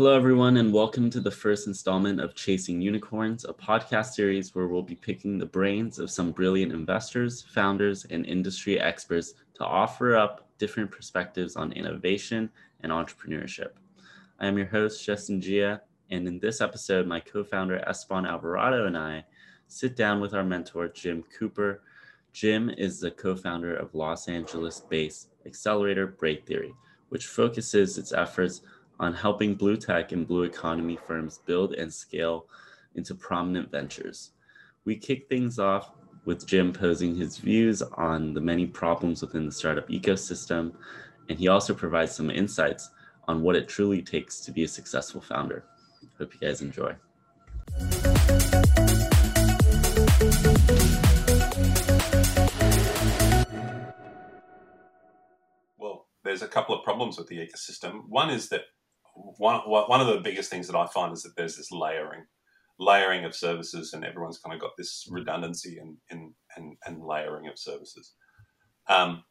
Hello, everyone, and welcome to the first installment of Chasing Unicorns, a podcast series where we'll be picking the brains of some brilliant investors, founders, and industry experts to offer up different perspectives on innovation and entrepreneurship. I am your host, Justin Gia, and in this episode, my co founder, Esteban Alvarado, and I sit down with our mentor, Jim Cooper. Jim is the co founder of Los Angeles based Accelerator Braid Theory, which focuses its efforts on helping blue tech and blue economy firms build and scale into prominent ventures. We kick things off with Jim posing his views on the many problems within the startup ecosystem, and he also provides some insights on what it truly takes to be a successful founder. Hope you guys enjoy. Well, there's a couple of problems with the ecosystem. One is that one one of the biggest things that I find is that there's this layering, layering of services, and everyone's kind of got this redundancy and and and, and layering of services. Um,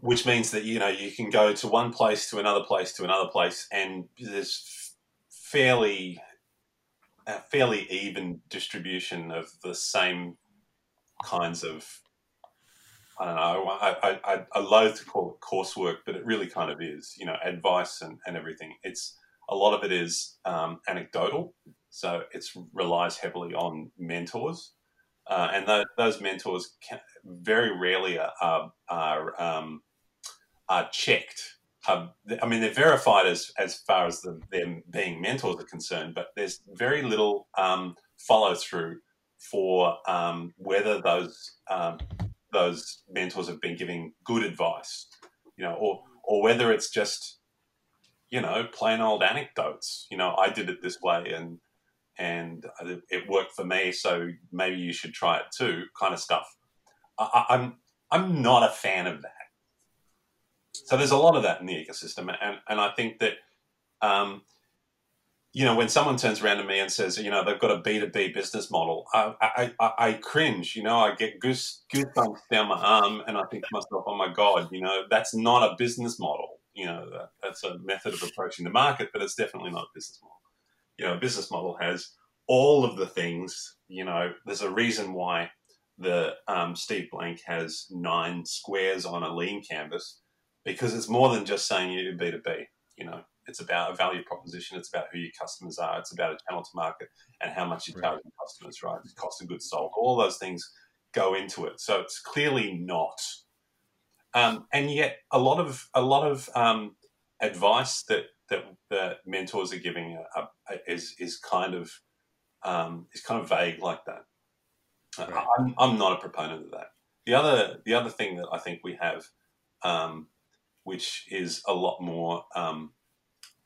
which means that you know you can go to one place to another place to another place, and there's fairly a fairly even distribution of the same kinds of I don't know. I, I, I loathe to call it coursework, but it really kind of is. You know, advice and, and everything. It's a lot of it is um, anecdotal, so it relies heavily on mentors, uh, and th- those mentors can, very rarely are are, are, um, are checked. I mean, they're verified as as far as the, them being mentors are concerned, but there's very little um, follow through for um, whether those um, those mentors have been giving good advice, you know, or or whether it's just, you know, plain old anecdotes. You know, I did it this way and and it worked for me, so maybe you should try it too, kind of stuff. I, I'm I'm not a fan of that. So there's a lot of that in the ecosystem, and and I think that um, you know, when someone turns around to me and says, you know, they've got a B2B business model, I, I, I, I cringe, you know, I get goose, goosebumps down my arm and I think to myself, oh my God, you know, that's not a business model. You know, that, that's a method of approaching the market, but it's definitely not a business model. You know, a business model has all of the things, you know, there's a reason why the um, Steve Blank has nine squares on a lean canvas because it's more than just saying you do B2B, you know, it's about a value proposition. It's about who your customers are. It's about a channel to market and how much you charge right. customers, right? The cost of goods sold. All those things go into it. So it's clearly not. Um, and yet, a lot of a lot of um, advice that that the mentors are giving are, are, is is kind of um, is kind of vague like that. Right. I'm, I'm not a proponent of that. The other the other thing that I think we have, um, which is a lot more um,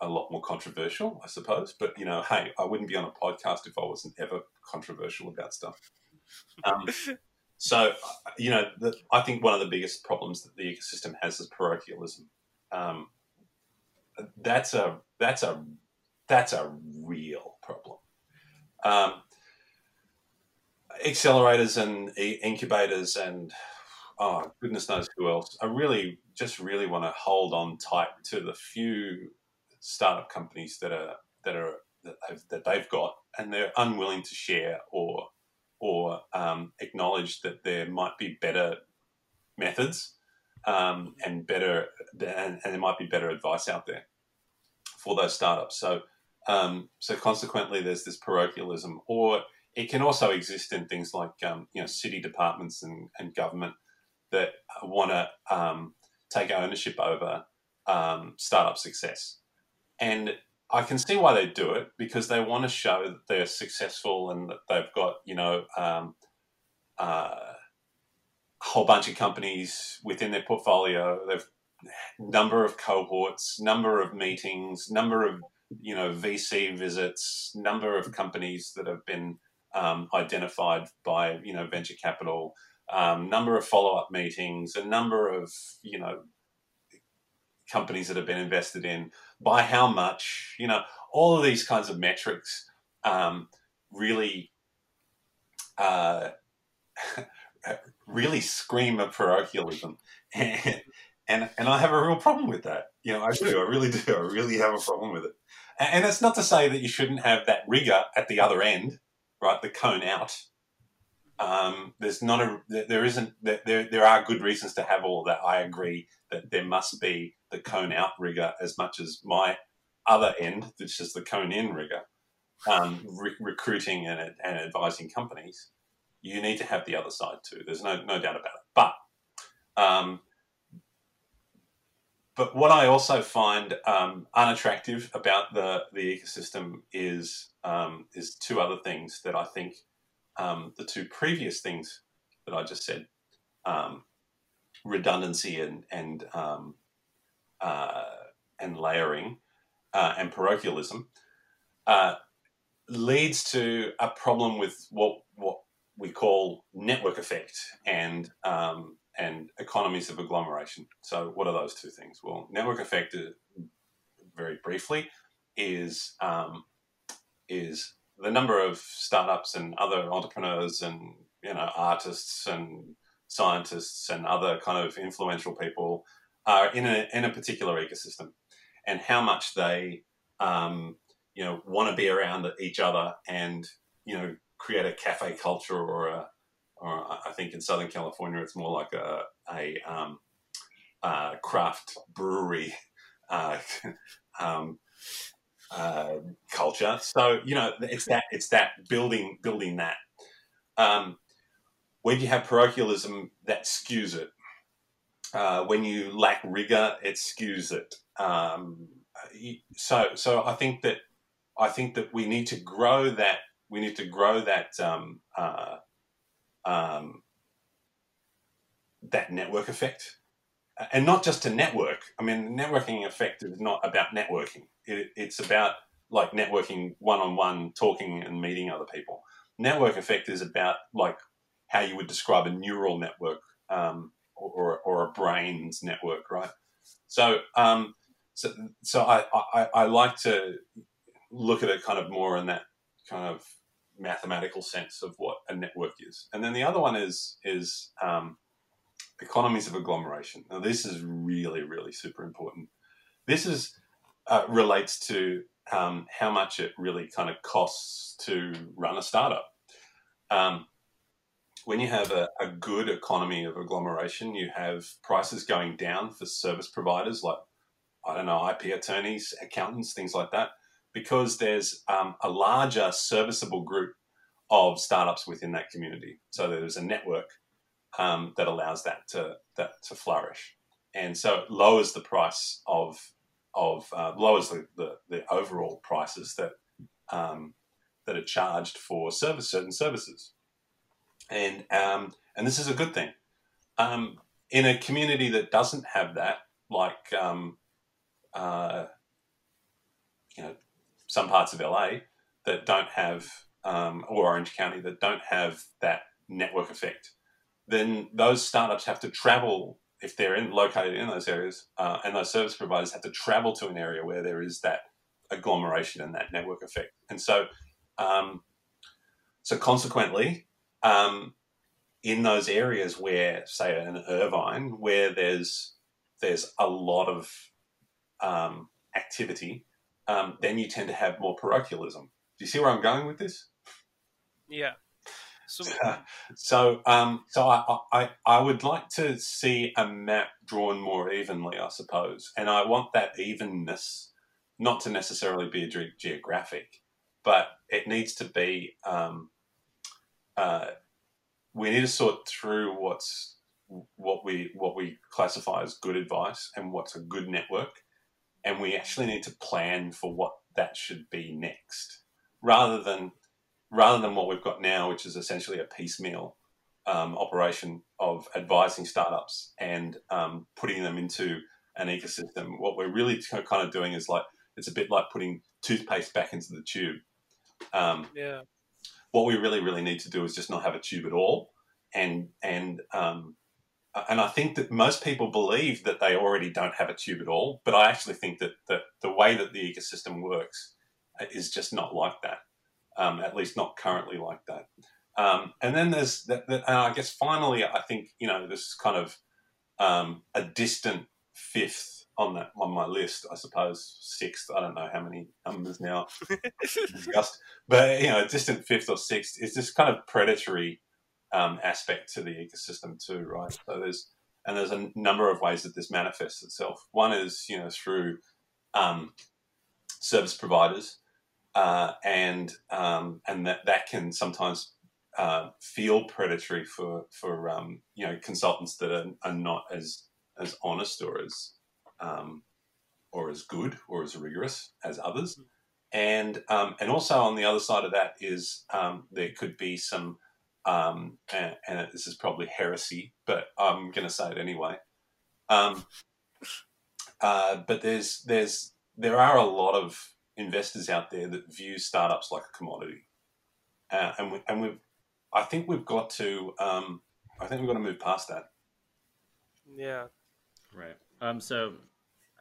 a lot more controversial, I suppose. But you know, hey, I wouldn't be on a podcast if I wasn't ever controversial about stuff. Um, so, you know, the, I think one of the biggest problems that the ecosystem has is parochialism. Um, that's a that's a that's a real problem. Um, accelerators and incubators and oh goodness knows who else. I really just really want to hold on tight to the few startup companies that are that are that they've, that they've got, and they're unwilling to share or or um, acknowledge that there might be better methods um, and better and, and, there might be better advice out there for those startups. So um, so consequently, there's this parochialism, or it can also exist in things like um, you know city departments and, and government that want to um, take ownership over um, startup success. And I can see why they do it because they want to show that they're successful and that they've got, you know, um, uh, a whole bunch of companies within their portfolio. They've number of cohorts, number of meetings, number of you know VC visits, number of companies that have been um, identified by you know venture capital, um, number of follow up meetings, a number of you know companies that have been invested in, by how much, you know, all of these kinds of metrics um, really, uh, really scream of parochialism. And, and and I have a real problem with that. You know, I do. I really do. I really have a problem with it. And, and it's not to say that you shouldn't have that rigor at the other end, right? The cone out. Um, there's not a there isn't there there are good reasons to have all that. I agree that there must be the cone out rigor as much as my other end, which is the cone in rigger, um, re- recruiting and, and advising companies. You need to have the other side too. There's no no doubt about it. But um, but what I also find um, unattractive about the the ecosystem is um, is two other things that I think um, the two previous things that I just said, um, redundancy and and um, uh, and layering uh, and parochialism, uh, leads to a problem with what what we call network effect and um, and economies of agglomeration. So, what are those two things? Well, network effect, uh, very briefly, is um, is the number of startups and other entrepreneurs and you know artists and scientists and other kind of influential people are in a in a particular ecosystem, and how much they um, you know want to be around each other and you know create a cafe culture or a or I think in Southern California, it's more like a, a um, uh, craft brewery uh, um, uh, culture. So you know, it's that it's that building building that. Um, when you have parochialism, that skews it. Uh, when you lack rigor, it skews it. Um, so so I think that I think that we need to grow that. We need to grow that um, uh, um, that network effect. And not just to network. I mean, networking effect is not about networking. It, it's about like networking one on one, talking and meeting other people. Network effect is about like how you would describe a neural network um, or, or a brain's network, right? So, um, so, so I, I, I like to look at it kind of more in that kind of mathematical sense of what a network is. And then the other one is is um, economies of agglomeration. Now, this is really, really super important. This is uh, relates to um, how much it really kind of costs to run a startup. Um, when you have a, a, good economy of agglomeration, you have prices going down for service providers like, I don't know, IP attorneys, accountants, things like that because there's um, a larger serviceable group of startups within that community. So there's a network um, that allows that to that to flourish, and so it lowers the price of of uh, lowers the, the, the overall prices that um, that are charged for service certain services, and um, and this is a good thing. Um, in a community that doesn't have that, like um, uh, you know some parts of LA that don't have, um, or Orange County that don't have that network effect, then those startups have to travel if they're in, located in those areas, uh, and those service providers have to travel to an area where there is that agglomeration and that network effect. And so, um, so consequently, um, in those areas where, say, in Irvine, where there's there's a lot of um, activity, um, then you tend to have more parochialism. Do you see where I'm going with this? Yeah. So, so, um, so I, I, I would like to see a map drawn more evenly, I suppose, and I want that evenness not to necessarily be ge- geographic, but it needs to be. Um, uh, we need to sort through what's what we what we classify as good advice and what's a good network, and we actually need to plan for what that should be next, rather than rather than what we've got now, which is essentially a piecemeal um, operation of advising startups and um, putting them into an ecosystem. What we're really kind of doing is like it's a bit like putting toothpaste back into the tube. Um, yeah. What we really, really need to do is just not have a tube at all, and and um, and I think that most people believe that they already don't have a tube at all. But I actually think that, that the way that the ecosystem works is just not like that. Um, at least not currently like that. Um, and then there's that, that, and I guess finally, I think you know this is kind of um, a distant fifth on that on my list. I suppose sixth. I don't know how many numbers now discussed, but you know, distant fifth or sixth is this kind of predatory um, aspect to the ecosystem too, right? So there's and there's a number of ways that this manifests itself. One is you know through um, service providers, uh, and um, and that that can sometimes uh, feel predatory for for um, you know consultants that are, are, not as as honest or as um, or as good or as rigorous as others, and um, and also on the other side of that is um, there could be some um, and, and, this is probably heresy, but I'm going to say it anyway. Um, uh, but there's there's there are a lot of investors out there that view startups like a commodity, uh, and we, and we've I think we've got to um, I think we've got to move past that. Yeah. Right. Um. So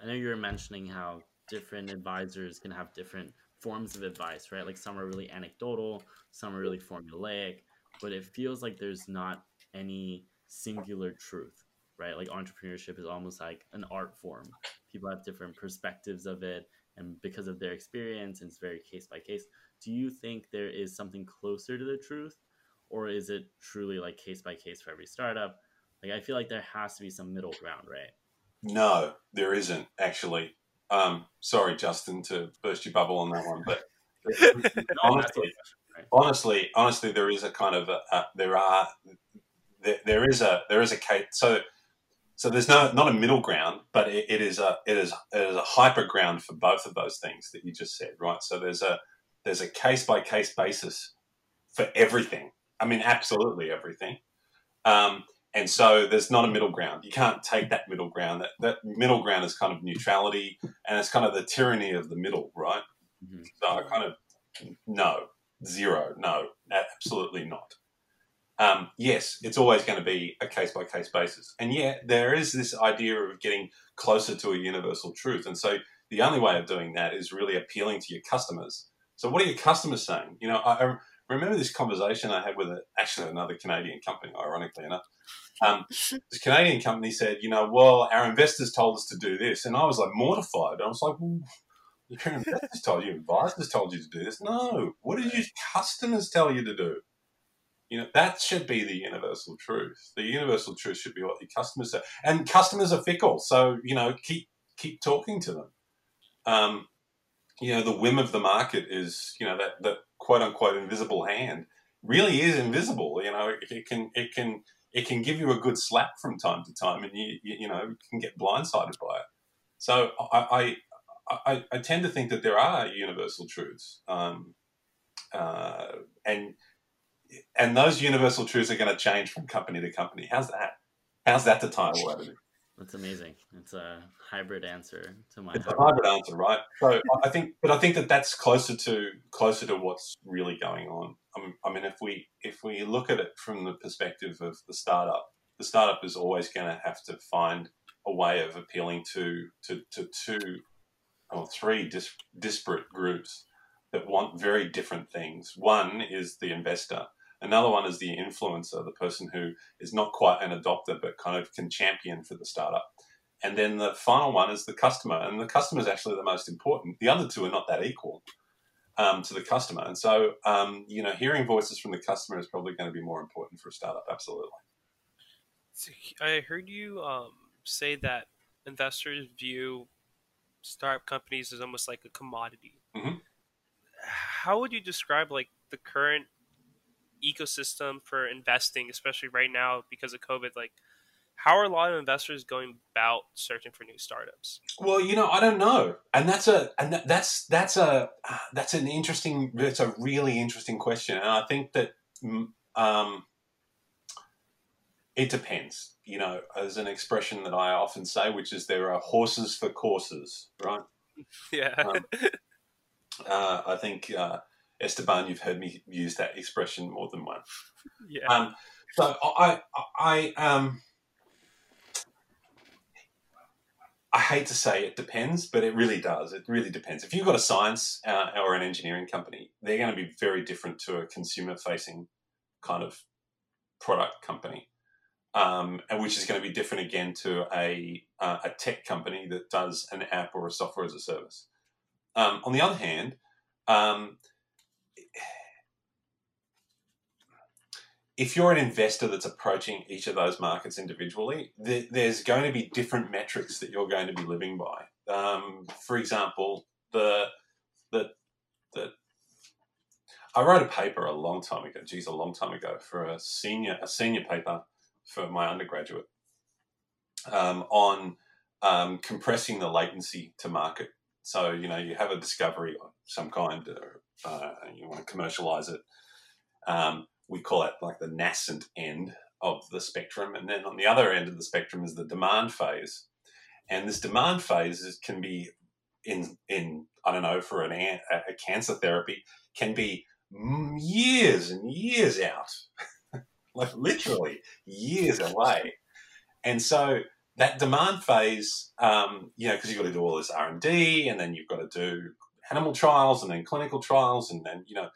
I know you were mentioning how different advisors can have different forms of advice, right? Like some are really anecdotal, some are really formulaic, but it feels like there's not any singular truth, right? Like entrepreneurship is almost like an art form. People have different perspectives of it, and because of their experience, and it's very case by case. Do you think there is something closer to the truth, or is it truly like case by case for every startup? Like I feel like there has to be some middle ground, right? No, there isn't actually. Um, sorry, Justin, to burst your bubble on that one, but honestly, honestly, honestly, there is a kind of a, a, there are there, there is a there is a case. So so there's no not a middle ground, but it, it is a it is it is a hyper ground for both of those things that you just said, right? So there's a there's a case by case basis for everything. I mean, absolutely everything. Um, and so there's not a middle ground. You can't take that middle ground. That, that middle ground is kind of neutrality, and it's kind of the tyranny of the middle, right? Mm-hmm. So I kind of no, zero, no, absolutely not. Um, yes, it's always going to be a case by case basis, and yet there is this idea of getting closer to a universal truth, and so the only way of doing that is really appealing to your customers. So, what are your customers saying? You know, I, I remember this conversation I had with a, actually another Canadian company, ironically enough. Um, this Canadian company said, you know, well, our investors told us to do this, and I was like mortified. I was like, well, your investors told you, advisors told you to do this. No, what did your customers tell you to do? You know, that should be the universal truth. The universal truth should be what your customers say. And customers are fickle, so you know, keep keep talking to them. Um, you know, the whim of the market is, you know, that that quote unquote invisible hand really is invisible. You know, it, it can it can it can give you a good slap from time to time, and you you, you know you can get blindsided by it. So I, I, I I tend to think that there are universal truths, um, uh, and and those universal truths are going to change from company to company. How's that? How's that title of it? That's amazing. It's a hybrid answer to my. It's a hybrid answer, right? So I think, but I think that that's closer to closer to what's really going on. I mean, if we if we look at it from the perspective of the startup, the startup is always going to have to find a way of appealing to to, to two or three dis, disparate groups that want very different things. One is the investor Another one is the influencer, the person who is not quite an adopter but kind of can champion for the startup. And then the final one is the customer, and the customer is actually the most important. The other two are not that equal um, to the customer, and so um, you know, hearing voices from the customer is probably going to be more important for a startup. Absolutely. I heard you um, say that investors view startup companies as almost like a commodity. Mm-hmm. How would you describe like the current ecosystem for investing, especially right now because of COVID? Like, how are a lot of investors going about searching for new startups? Well, you know, I don't know, and that's a and that's that's a that's an interesting, that's a really interesting question, and I think that mm, um, it depends. You know, as an expression that I often say, which is there are horses for courses, right? Yeah. Um, uh, I think uh, Esteban, you've heard me use that expression more than once. Yeah. Um, so I, I, um, I hate to say it depends, but it really does. It really depends. If you've got a science uh, or an engineering company, they're going to be very different to a consumer-facing kind of product company. um, and which is going to be different again to a uh, a tech company that does an app or a software as a service. Um, on the other hand, um, if you're an investor that's approaching each of those markets individually, th- there's going to be different metrics that you're going to be living by. Um, for example, the the the I wrote a paper a long time ago, geez, a long time ago, for a senior a senior paper for my undergraduate um, on um, compressing the latency to market. So you know you have a discovery of some kind, or uh, you want to commercialize it. Um, we call it like the nascent end of the spectrum, and then on the other end of the spectrum is the demand phase. And this demand phase is, can be in in I don't know for an a cancer therapy can be years and years out, like literally years away. And so that demand phase, um, you know, because you've got to do all this R and D, and then you've got to do animal trials, and then clinical trials, and then you know,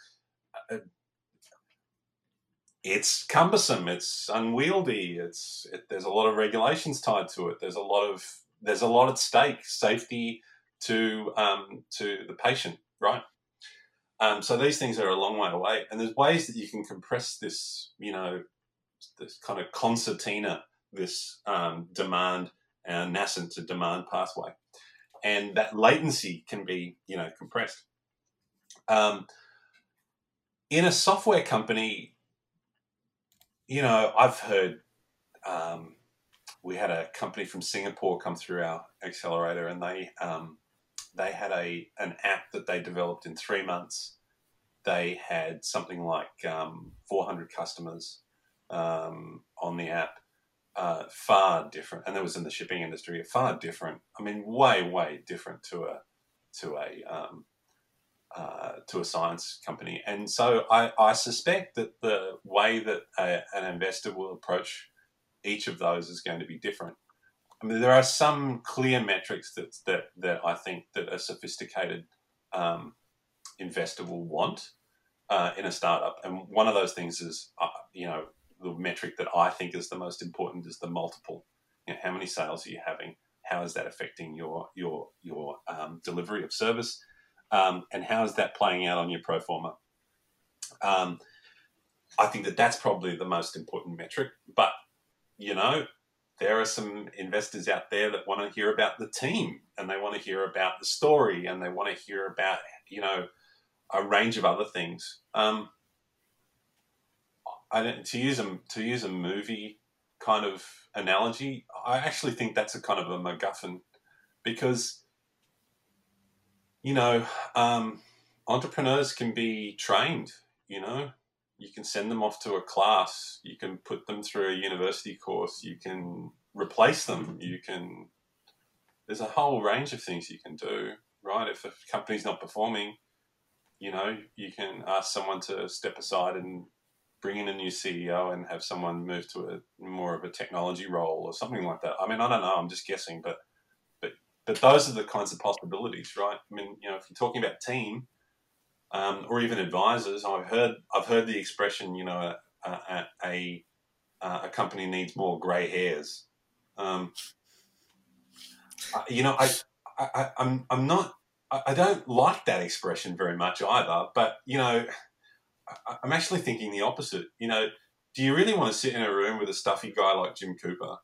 it's cumbersome, it's unwieldy, it's it, there's a lot of regulations tied to it. There's a lot of there's a lot at stake, safety to um, to the patient, right? Um, so these things are a long way away, and there's ways that you can compress this, you know, this kind of concertina, this um, demand and nascent to demand pathway, and that latency can be, you know, compressed. Um, in a software company, you know, I've heard um, we had a company from Singapore come through our accelerator, and they um, they had a an app that they developed in three months. They had something like um, 400 customers um, on the app. Uh, far different, and that was in the shipping industry. Far different. I mean, way, way different to a to a um, uh, to a science company. And so I, I suspect that the way that a, an investor will approach each of those is going to be different. I mean, there are some clear metrics that that that I think that a sophisticated um, investor will want uh, in a startup, and one of those things is, uh, you know, the metric that I think is the most important is the multiple. You know, how many sales are you having? How is that affecting your your your um, delivery of service? Um, and how is that playing out on your pro forma? Um, I think that that's probably the most important metric. But you know, there are some investors out there that want to hear about the team and they want to hear about the story and they want to hear about you know a range of other things. Um, I don't, to use a to use a movie kind of analogy, I actually think that's a kind of a MacGuffin because you know um, entrepreneurs can be trained. You know, you can send them off to a class, you can put them through a university course, you can replace them, you can. There's a whole range of things you can do, right? If a company's not performing, you know, you can ask someone to step aside and bring in a new CEO and have someone move to a more of a technology role or something like that. I mean, I don't know. I'm just guessing, but but those are the kinds of possibilities, right? I mean, you know, if you're talking about team, um, or even advisors. I've heard I've heard the expression, you know, a a, a, a company needs more grey hairs. Um, you know, I, I I'm I'm not I don't like that expression very much either. But you know, I'm actually thinking the opposite. You know, do you really want to sit in a room with a stuffy guy like Jim Cooper,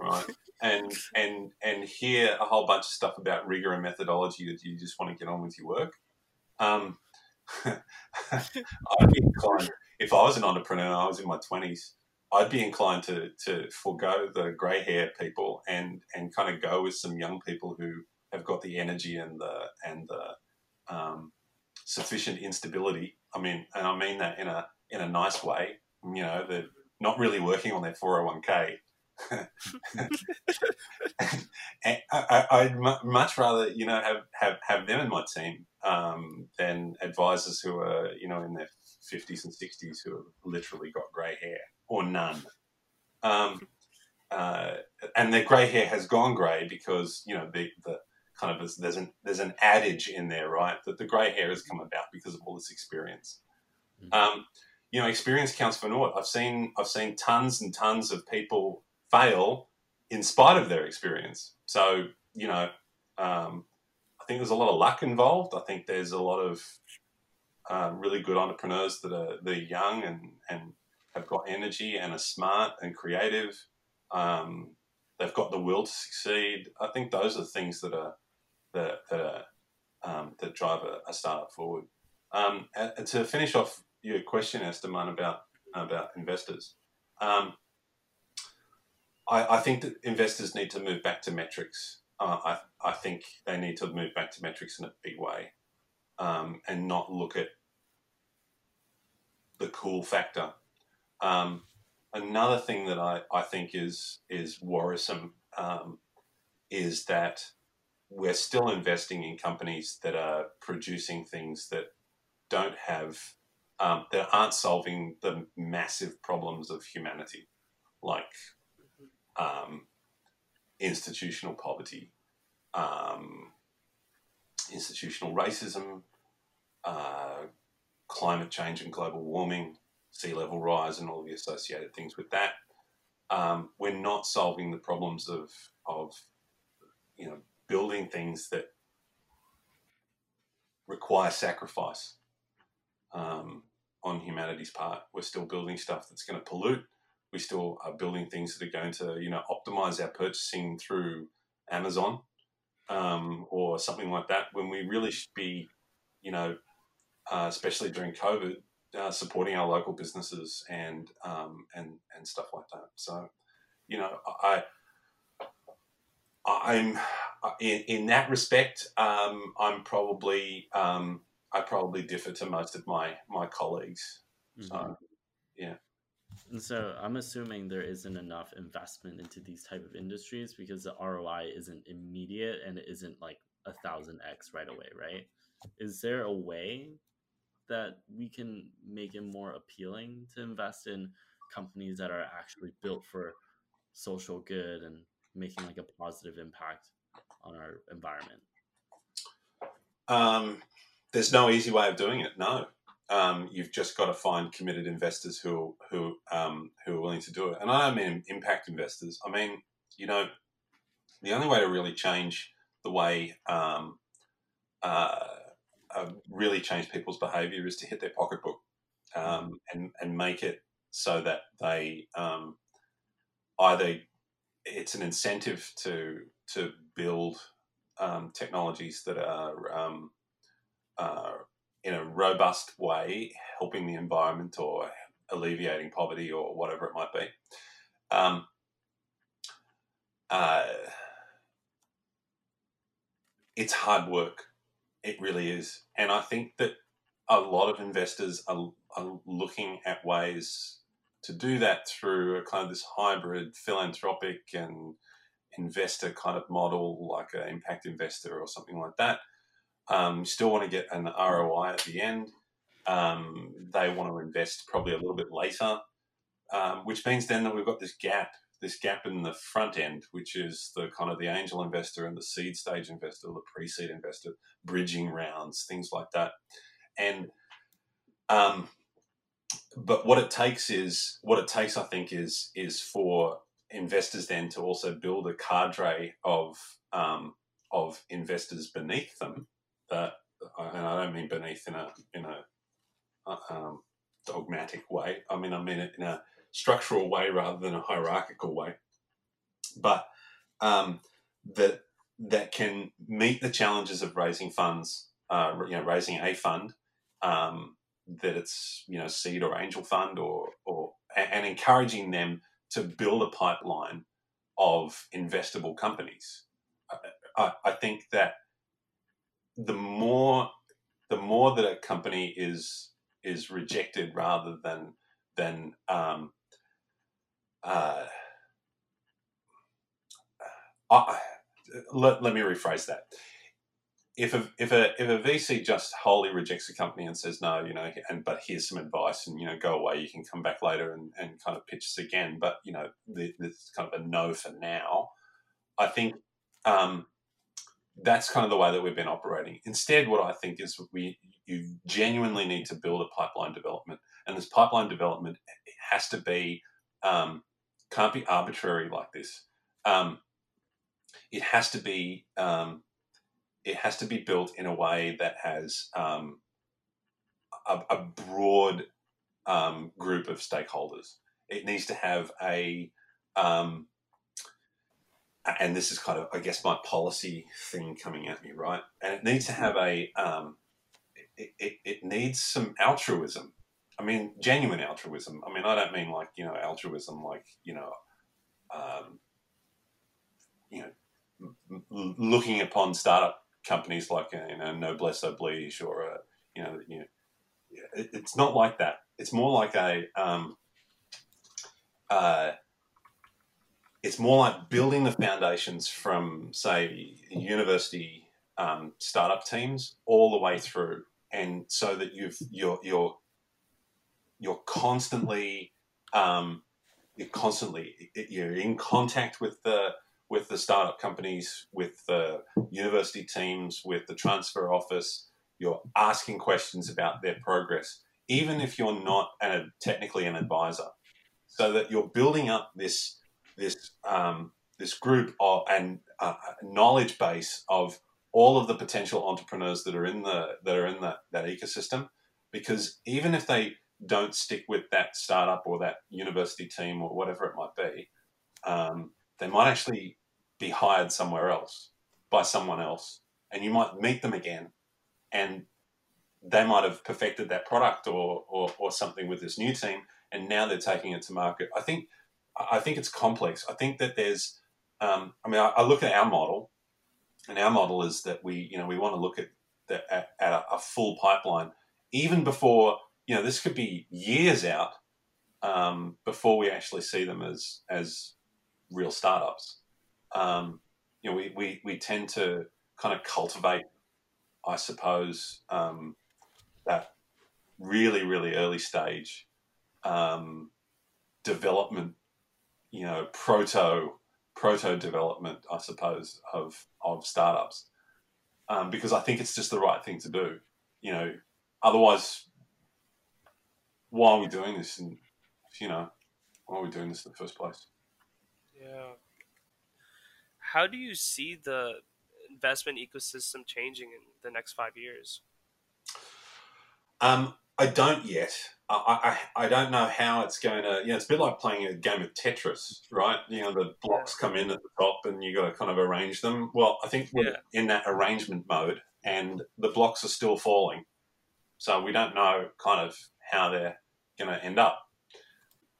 right? and and and hear a whole bunch of stuff about rigor and methodology that you just want to get on with your work. Um, I'd be inclined, if I was an entrepreneur, and I was in my twenties, I'd be inclined to to forego the grey hair people and and kind of go with some young people who have got the energy and the and the um, sufficient instability. I mean, and I mean that in a in a nice way. You know, they're not really working on their four hundred oh one k. I, would much rather, you know, have, have, have them in my team um, than advisors who are, you know, in their 50s and 60s who have literally got grey hair or none. Um, uh, and their grey hair has gone grey because, you know, the, the kind of there's an there's an adage in there, right, that the grey hair has come about because of all this experience. Mm-hmm. Um, you know, experience counts for naught. I've seen I've seen tons and tons of people fail in spite of their experience. So you know, um, I think there's a lot of luck involved. I think there's a lot of um, really good entrepreneurs that are they're young and and have got energy and are smart and creative. Um, they've got the will to succeed. I think those are the things that are that that are, um, that drive a, a startup forward. Um, to finish off your question, Esteban, about about investors, um, I, I, think that investors need to move back to metrics. Uh, I, I think they need to move back to metrics in a big way, um, and not look at the cool factor. Um, another thing that I, I think is is worrisome um, is that we're still investing in companies that are producing things that don't have um, that aren't solving the massive problems of humanity, like um, institutional poverty, um, institutional racism, uh, climate change and global warming, sea level rise, and all the associated things with that. Um, we're not solving the problems of of you know building things that require sacrifice um, on humanity's part. We're still building stuff that's going to pollute. We still are building things that are going to you know optimize our purchasing through Amazon um, or something like that. When we really should be, you know, uh, especially during COVID, uh, supporting our local businesses and um, and and stuff like that. So, you know, I I'm in, in that respect, um, I'm probably um, I probably differ to most of my my colleagues. Mm-hmm. So, yeah. And so I'm assuming there isn't enough investment into these type of industries because the ROI isn't immediate and it isn't like a thousand X right away, right? Is there a way that we can make it more appealing to invest in companies that are actually built for social good and making like a positive impact on our environment? Um, there's no easy way of doing it. No, um, you've just got to find committed investors who who um, who are willing to do it. And I don't mean impact investors. I mean, you know, the only way to really change the way um, uh, uh, really change people's behaviour is to hit their pocketbook um, and and make it so that they um, either it's an incentive to to build um, technologies that are uh, in a robust way helping the environment or alleviating poverty or whatever it might be. Um, uh, it's hard work. It really is. And I think that a lot of investors are, are looking at ways to do that through a kind of this hybrid philanthropic and investor kind of model, like an impact investor or something like that. Um, still want to get an ROI at the end. Um, they want to invest probably a little bit later, um, which means then that we've got this gap this gap in the front end, which is the kind of the angel investor and the seed stage investor, the pre-seed investor, bridging rounds, things like that. And um, but what it takes is what it takes, I think, is is for investors then to also build a cadre of um, of investors beneath them. That, and I don't mean beneath in a in a uh, um, dogmatic way. I mean I mean it in a structural way rather than a hierarchical way, but um, that that can meet the challenges of raising funds, uh, you know, raising a fund, um, that it's you know seed or angel fund or or and encouraging them to build a pipeline of investable companies. I, I think that the more the more that a company is is rejected rather than than um, uh, I, let, let me rephrase that. If a, if a if a VC just wholly rejects a company and says no, you know, and but here's some advice and you know go away, you can come back later and, and kind of pitch us again, but you know this kind of a no for now. I think um, that's kind of the way that we've been operating. Instead, what I think is we you genuinely need to build a pipeline development And this pipeline development has to be um, can't be arbitrary like this. Um, it has to be um, it has to be built in a way that has um, a, a, broad um, group of stakeholders. It needs to have a um, and this is kind of, I guess, my policy thing coming at me, right? And it needs to have a, um, it, it, it, needs some altruism. I mean, genuine altruism. I mean, I don't mean like, you know, altruism like, you know, um, you know, looking upon startup companies like, uh, you know, Noblesse Oblige or, a, uh, you know, you know, it, it's not like that. It's more like a, um, uh, it's more like building the foundations from, say, university um, startup teams all the way through, and so that you've you're you're you're constantly um, you're constantly you're in contact with the with the startup companies, with the university teams, with the transfer office. You're asking questions about their progress, even if you're not an, technically an advisor, so that you're building up this this um, this group of, and uh, knowledge base of all of the potential entrepreneurs that are in the that are in that, that ecosystem. Because even if they don't stick with that startup or that university team or whatever it might be um, they might actually be hired somewhere else by someone else. And you might meet them again and they might have perfected that product or, or, or something with this new team and now they're taking it to market. I think I think it's complex. I think that there's, um, I mean, I, I, look at our model, and our model is that we, you know, we want to look at the, at, at a, a, full pipeline, even before, you know, this could be years out um, before we actually see them as as real startups. Um, you know, we, we we tend to kind of cultivate, I suppose, um, that really really early stage um, development you know proto proto development, I suppose, of of startups, um, because I think it's just the right thing to do. You know, otherwise, why are we doing this? And you know, why are we doing this in the first place? Yeah. How do you see the investment ecosystem changing in the next five years? Um, I don't yet. I, I, I don't know how it's going to. You know, it's a bit like playing a game of Tetris, right? You know, the blocks come in at the top, and you got to kind of arrange them. Well, I think we're yeah. in that arrangement mode, and the blocks are still falling, so we don't know kind of how they're going to end up.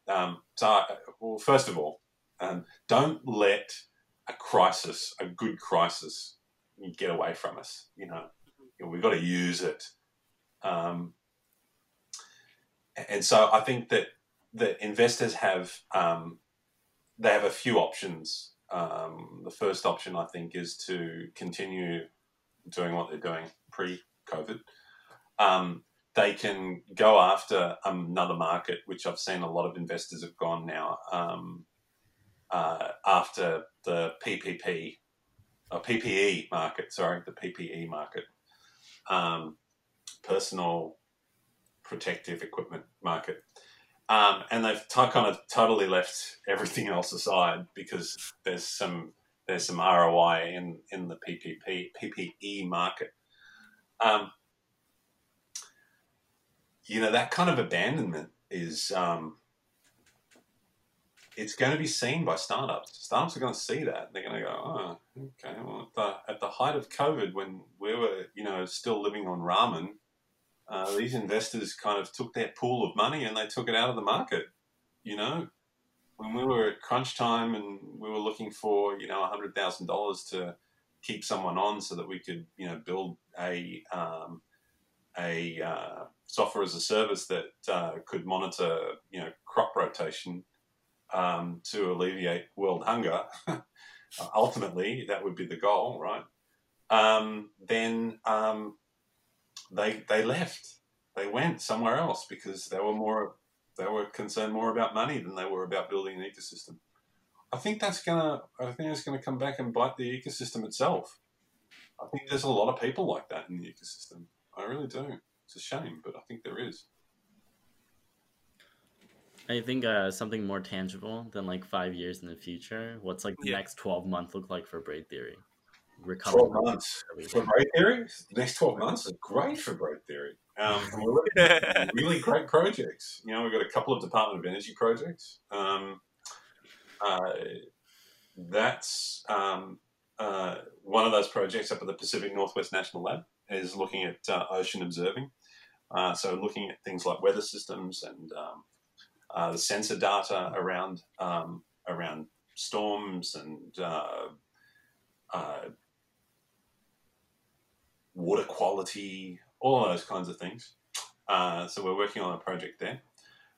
Um, so, well, first of all, um, don't let a crisis, a good crisis, get away from us. You know, mm-hmm. you know we've got to use it. Um, and so I think that the investors have um, they have a few options. Um, the first option I think is to continue doing what they're doing pre-COVID. Um, they can go after another market, which I've seen a lot of investors have gone now um, uh, after the PPP or PPE market. Sorry, the PPE market, um, personal protective equipment market. Um, and they've t- kind of totally left everything else aside because there's some there's some ROI in in the PPP PPE market. Um, you know that kind of abandonment is um, it's going to be seen by startups. Startups are going to see that. They're going to go, oh, okay. Well, at the, at the height of COVID, when we were, you know, still living on ramen, uh, these investors kind of took their pool of money and they took it out of the market. You know, when we were at crunch time and we were looking for you know hundred thousand dollars to keep someone on so that we could you know build a um, a uh, software as a service that uh, could monitor you know crop rotation um, to alleviate world hunger. Ultimately, that would be the goal, right? Um, then um, they they left. They went somewhere else because they were more they were concerned more about money than they were about building an ecosystem. I think that's gonna I think it's gonna come back and bite the ecosystem itself. I think there's a lot of people like that in the ecosystem. I really do. It's a shame, but I think there is. I think uh, something more tangible than like five years in the future. What's like the Yeah. next twelve month look like for Braid Theory? Twelve months for Braid Theory. The next twelve months is great for Braid Theory. Um, we're looking at really great projects. You know, we've got a couple of Department of Energy projects. Um, uh, that's um, uh, one of those projects up at the Pacific Northwest National Lab is looking at uh, ocean observing. Uh, so looking at things like weather systems and um, uh, the sensor data around um, around storms and uh, uh, water quality, all those kinds of things. Uh, so we're working on a project there.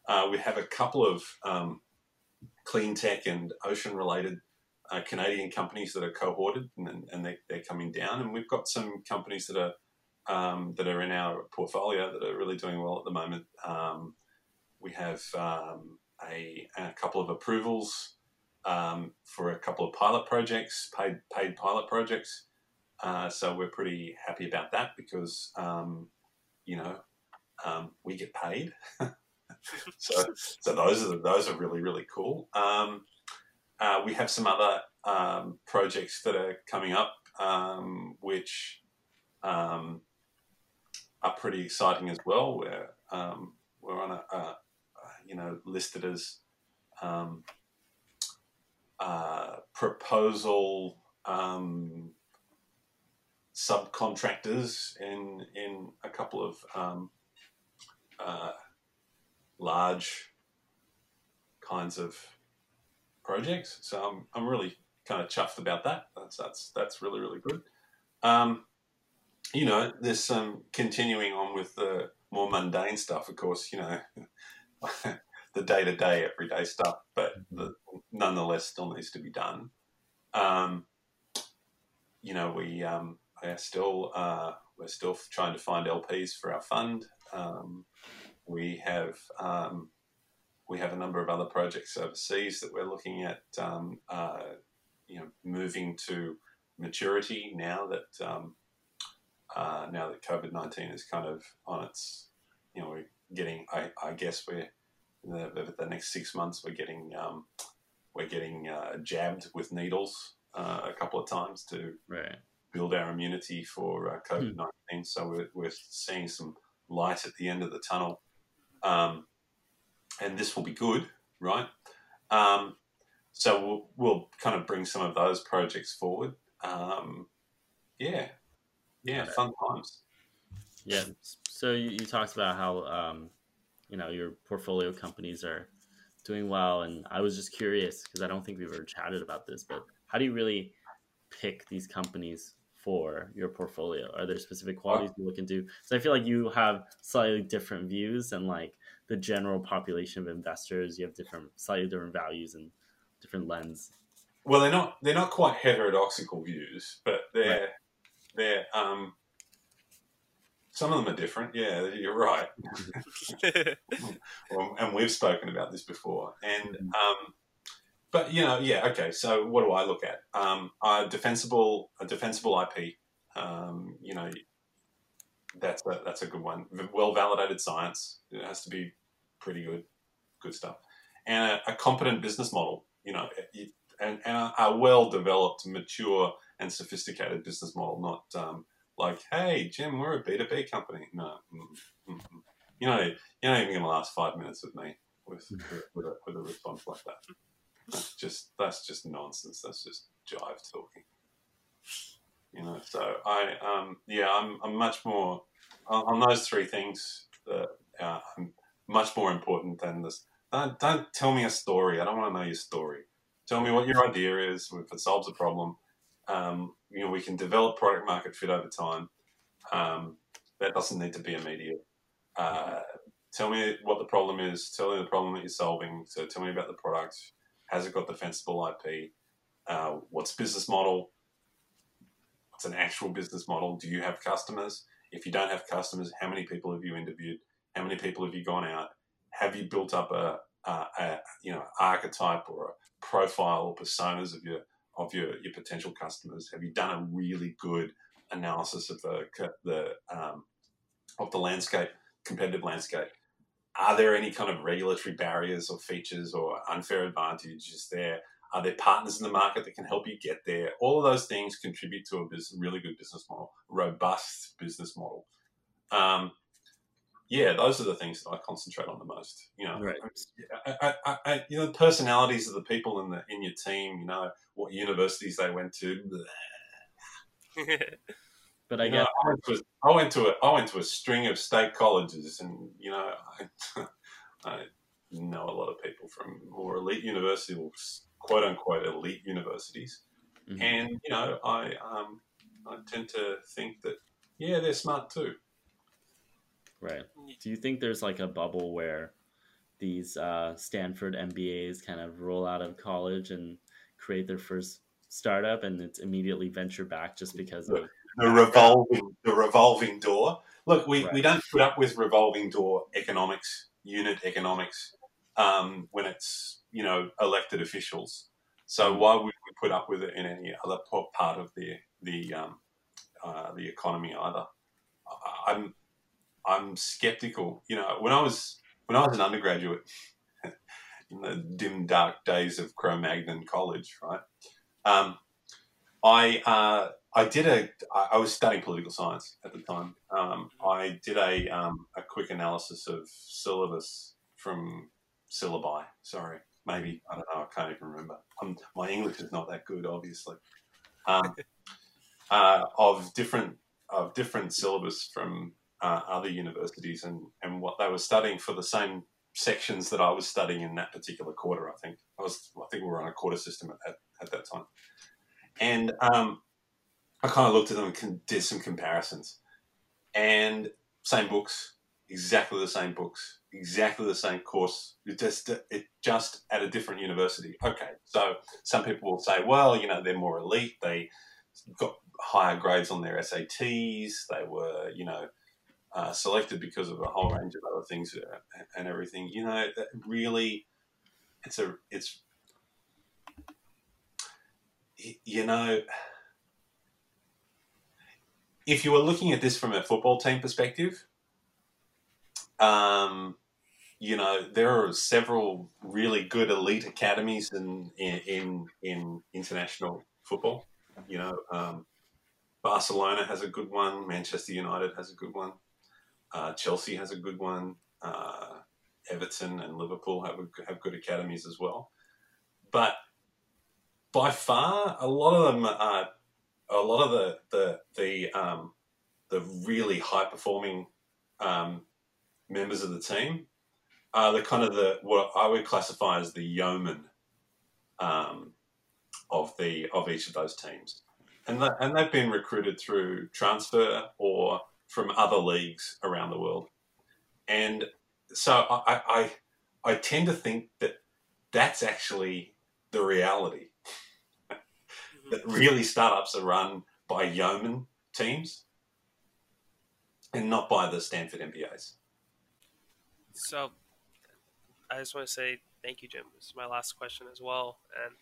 Uh, we have a couple of um, clean tech and ocean related uh, Canadian companies that are cohorted and, and they, they're coming down. And we've got some companies that are um, that are in our portfolio that are really doing well at the moment. Um, we have um, a, a couple of approvals um, for a couple of pilot projects, paid paid pilot projects. Uh, so we're pretty happy about that because um, you know um, we get paid. so so those are those are really really cool. Um, uh, we have some other um, projects that are coming up, um, which um, are pretty exciting as well. We're we're on a, a you know listed as uh, proposal um, subcontractors in in a couple of um, uh, large kinds of projects. So I'm I'm really kind of chuffed about that. That's that's that's really really good. Um, you know, there's some continuing on with the more mundane stuff. Of course, you know, the day to day, everyday stuff, but the, nonetheless still needs to be done. Um, you know, we um, are still uh, we're still trying to find LPs for our fund. Um, we have um, we have a number of other projects overseas that we're looking at. Um, uh, you know, moving to maturity now that um, uh, now that COVID nineteen is kind of on its. You know, we're getting. I, I guess we're the, the next six months. We're getting um, we're getting uh, jabbed with needles uh, a couple of times to Right. Build our immunity for uh, COVID 19. So we're, we're seeing some light at the end of the tunnel. Um, and this will be good, right? Um, so we'll, we'll kind of bring some of those projects forward. Um, yeah. Yeah, Okay. fun times. Yeah. So you, you talked about how um, you know your portfolio companies are doing well, and I was just curious because I don't think we've ever chatted about this, but how do you really pick these companies for your portfolio? Are there specific qualities you look into? So I feel like you have slightly different views than like the general population of investors. You have different, slightly different values and different lens. Well, they're not they're not quite heterodoxical views, but they're Right. they're um, some of them are different. Yeah, you're right. well, and we've spoken about this before. And Mhm. um, but you know, yeah, okay. So what do I look at? Um, a defensible, a defensible IP. Um, you know, that's a, that's a good one. Well validated science. It has to be pretty good, good stuff, and a, a competent business model. You know, and, and a, well developed, mature, and sophisticated business model. Not um, like, hey, Jim, we're a B two B company. No, you know, you're not even going to last five minutes with me with with a, with a response like that. That's just that's just nonsense. That's just jive talking. You know, so I um yeah, I'm I'm much more on, on those three things. That uh, I'm much more important than this. Don't, don't tell me a story. I don't want to know your story. Tell me what your idea is. If it solves a problem, um, you know, we can develop product market fit over time. Um, that doesn't need to be immediate. Uh, tell me what the problem is. Tell me the problem that you're solving. So tell me about the product. Has it got defensible IP? Uh, what's business model? What's an actual business model? Do you have customers? If you don't have customers, how many people have you interviewed? How many people have you gone out? Have you built up a, a, a you know archetype or a profile or personas of your of your, your potential customers? Have you done a really good analysis of the the um, of the landscape, competitive landscape? Are there any kind of regulatory barriers or features or unfair advantages there? Are there partners in the market that can help you get there? All of those things contribute to a business, really good business model, robust business model. Um, yeah, those are the things that I concentrate on the most. You know, Right. I, I, I, you know, the personalities of the people in the in your team. You know, what universities they went to. But I You know, guess I went to a, I went to a I went to a string of state colleges, and you know, I, I know a lot of people from more elite universities, quote unquote elite universities, mhm. and you know, I um, I tend to think that yeah, they're smart too. right. Do you think there's like a bubble where these uh, Stanford MBAs kind of roll out of college and create their first startup, and it's immediately venture back just because of the revolving the revolving door. Look, we, we don't put up with revolving door economics, unit economics, um, when it's you know elected officials. So why would we put up with it in any other part of the the um, uh, the economy either? I'm I'm skeptical. You know, when I was when I was an undergraduate in the dim dark days of Cro-Magnon College, right? Um, I uh, I did a. I was studying political science at the time. Um, I did a um, a quick analysis of syllabus from syllabi. Sorry, maybe I don't know. I can't even remember. Um, my English is not that good, obviously. Um, uh, of different of different syllabus from uh, other universities and and what they were studying for the same sections that I was studying in that particular quarter. I think I was. I think we were on a quarter system at, at, at that time, and um, I kind of looked at them and did some comparisons. And same books, exactly the same books, exactly the same course. It just it just at a different university. Okay, so some people will say, well, you know, they're more elite. They got higher grades on their SATs. They were, you know. Uh, selected because of a whole range of other things uh, and everything, you know, really, it's a, it's, you know, if you were looking at this from a football team perspective, um, you know there are several really good elite academies in in in, in international football. You know, um, Barcelona has a good one. Manchester United has a good one. Uh, Chelsea has a good one. Uh, Everton and Liverpool have a, have good academies as well. But by far, a lot of them are a lot of the the the um, the really high performing um, members of the team are the kind of the what I would classify as the yeoman um, of the of each of those teams, and and they've been recruited through transfer or from other leagues around the world, and so I I, I tend to think that that's actually the reality really startups are run by yeoman teams and not by the Stanford MBAs. So, I just want to say thank you, Jim. This is my last question as well, and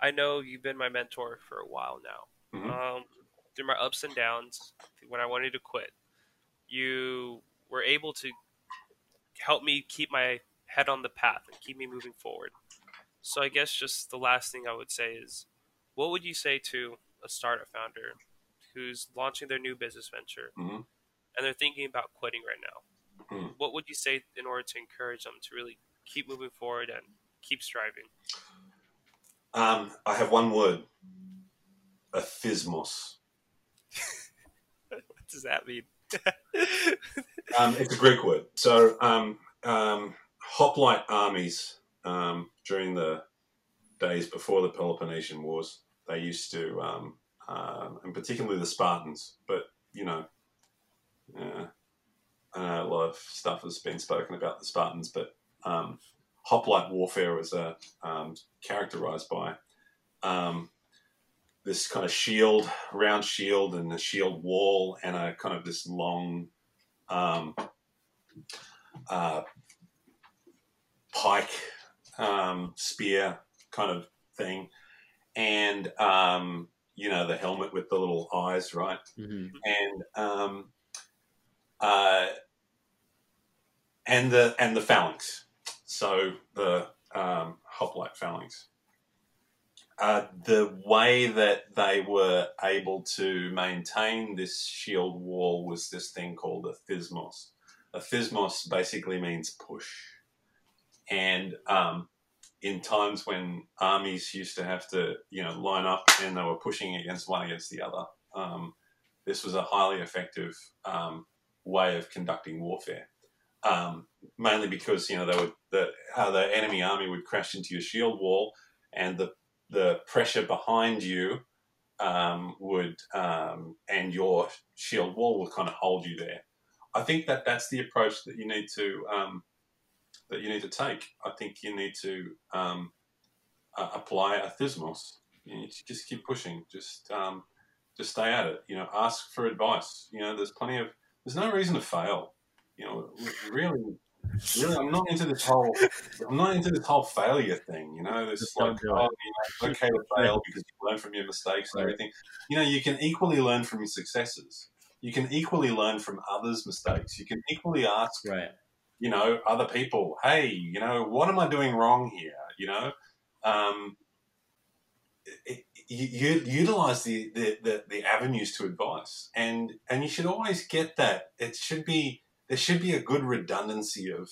I know you've been my mentor for a while now. Mhm. Um, through my ups and downs, when I wanted to quit, you were able to help me keep my head on the path and keep me moving forward. So, I guess just the last thing I would say is, what would you say to a startup founder who's launching their new business venture Mhm. and they're thinking about quitting right now? Mhm. What would you say in order to encourage them to really keep moving forward and keep striving? Um, I have one word: othismos. What does that mean? Um, it's a Greek word. So, um, um, hoplite armies um, during the days before the Peloponnesian Wars, they used to, um, um, and particularly the Spartans, but you know, uh, I know a lot of stuff has been spoken about the Spartans, but um, hoplite warfare was uh, um, characterized by um, this kind of shield, round shield, and a shield wall, and a kind of this long um, uh, pike, spear kind of thing, and um, you know the helmet with the little eyes, right? hmm And um, uh, and the and the phalanx. So the um, hoplite phalanx. Uh, the way that they were able to maintain this shield wall was this thing called othismos. A thismos basically means push, and um, in times when armies used to have to, you know, line up and they were pushing against one against the other, um, this was a highly effective um, way of conducting warfare. Um, mainly because you know they would the how the enemy army would crash into your shield wall, and the the pressure behind you um, would um, and your shield wall will kind of hold you there. I think that that's the approach that you need to um, that you need to take. I think you need to um, uh, apply a thismos. You just keep pushing. Just um, just stay at it. You know, ask for advice. You know, there's plenty of there's no reason to fail. You know, really, really, I'm not into this whole I'm not into this whole failure thing. You know, this like oh, you know, okay to fail because you learn from your mistakes and everything. You know, you can equally learn from your successes. You can equally learn from others' mistakes. You can equally ask right you know, other people, hey, you know, what am I doing wrong here? You know, um, it, you, you utilize the, the, the, the, avenues to advice and, and you should always get that. It should be, there should be a good redundancy of,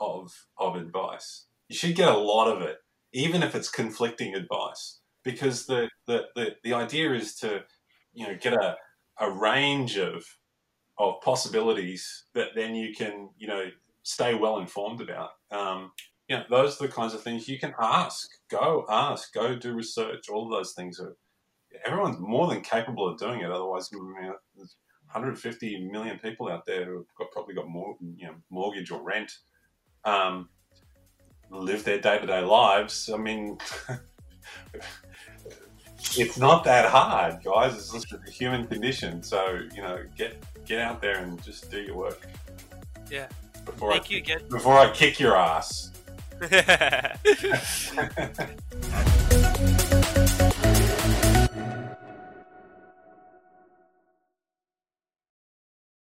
of, of advice. You should get a lot of it, even if it's conflicting advice, because the, the, the, the idea is to, you know, get a, a range of, of possibilities that then you can, you know, stay well informed about. Um, you know, those are the kinds of things you can ask. Go ask. Go do research. All of those things are. Everyone's more than capable of doing it. Otherwise, you know, there's 150 million people out there who've got, probably got more, you know, mortgage or rent, um, live their day to day lives. I mean, it's not that hard, guys. It's just a human condition. So you know, get get out there and just do your work. Yeah. Before Thank I, you again. Before I kick your ass.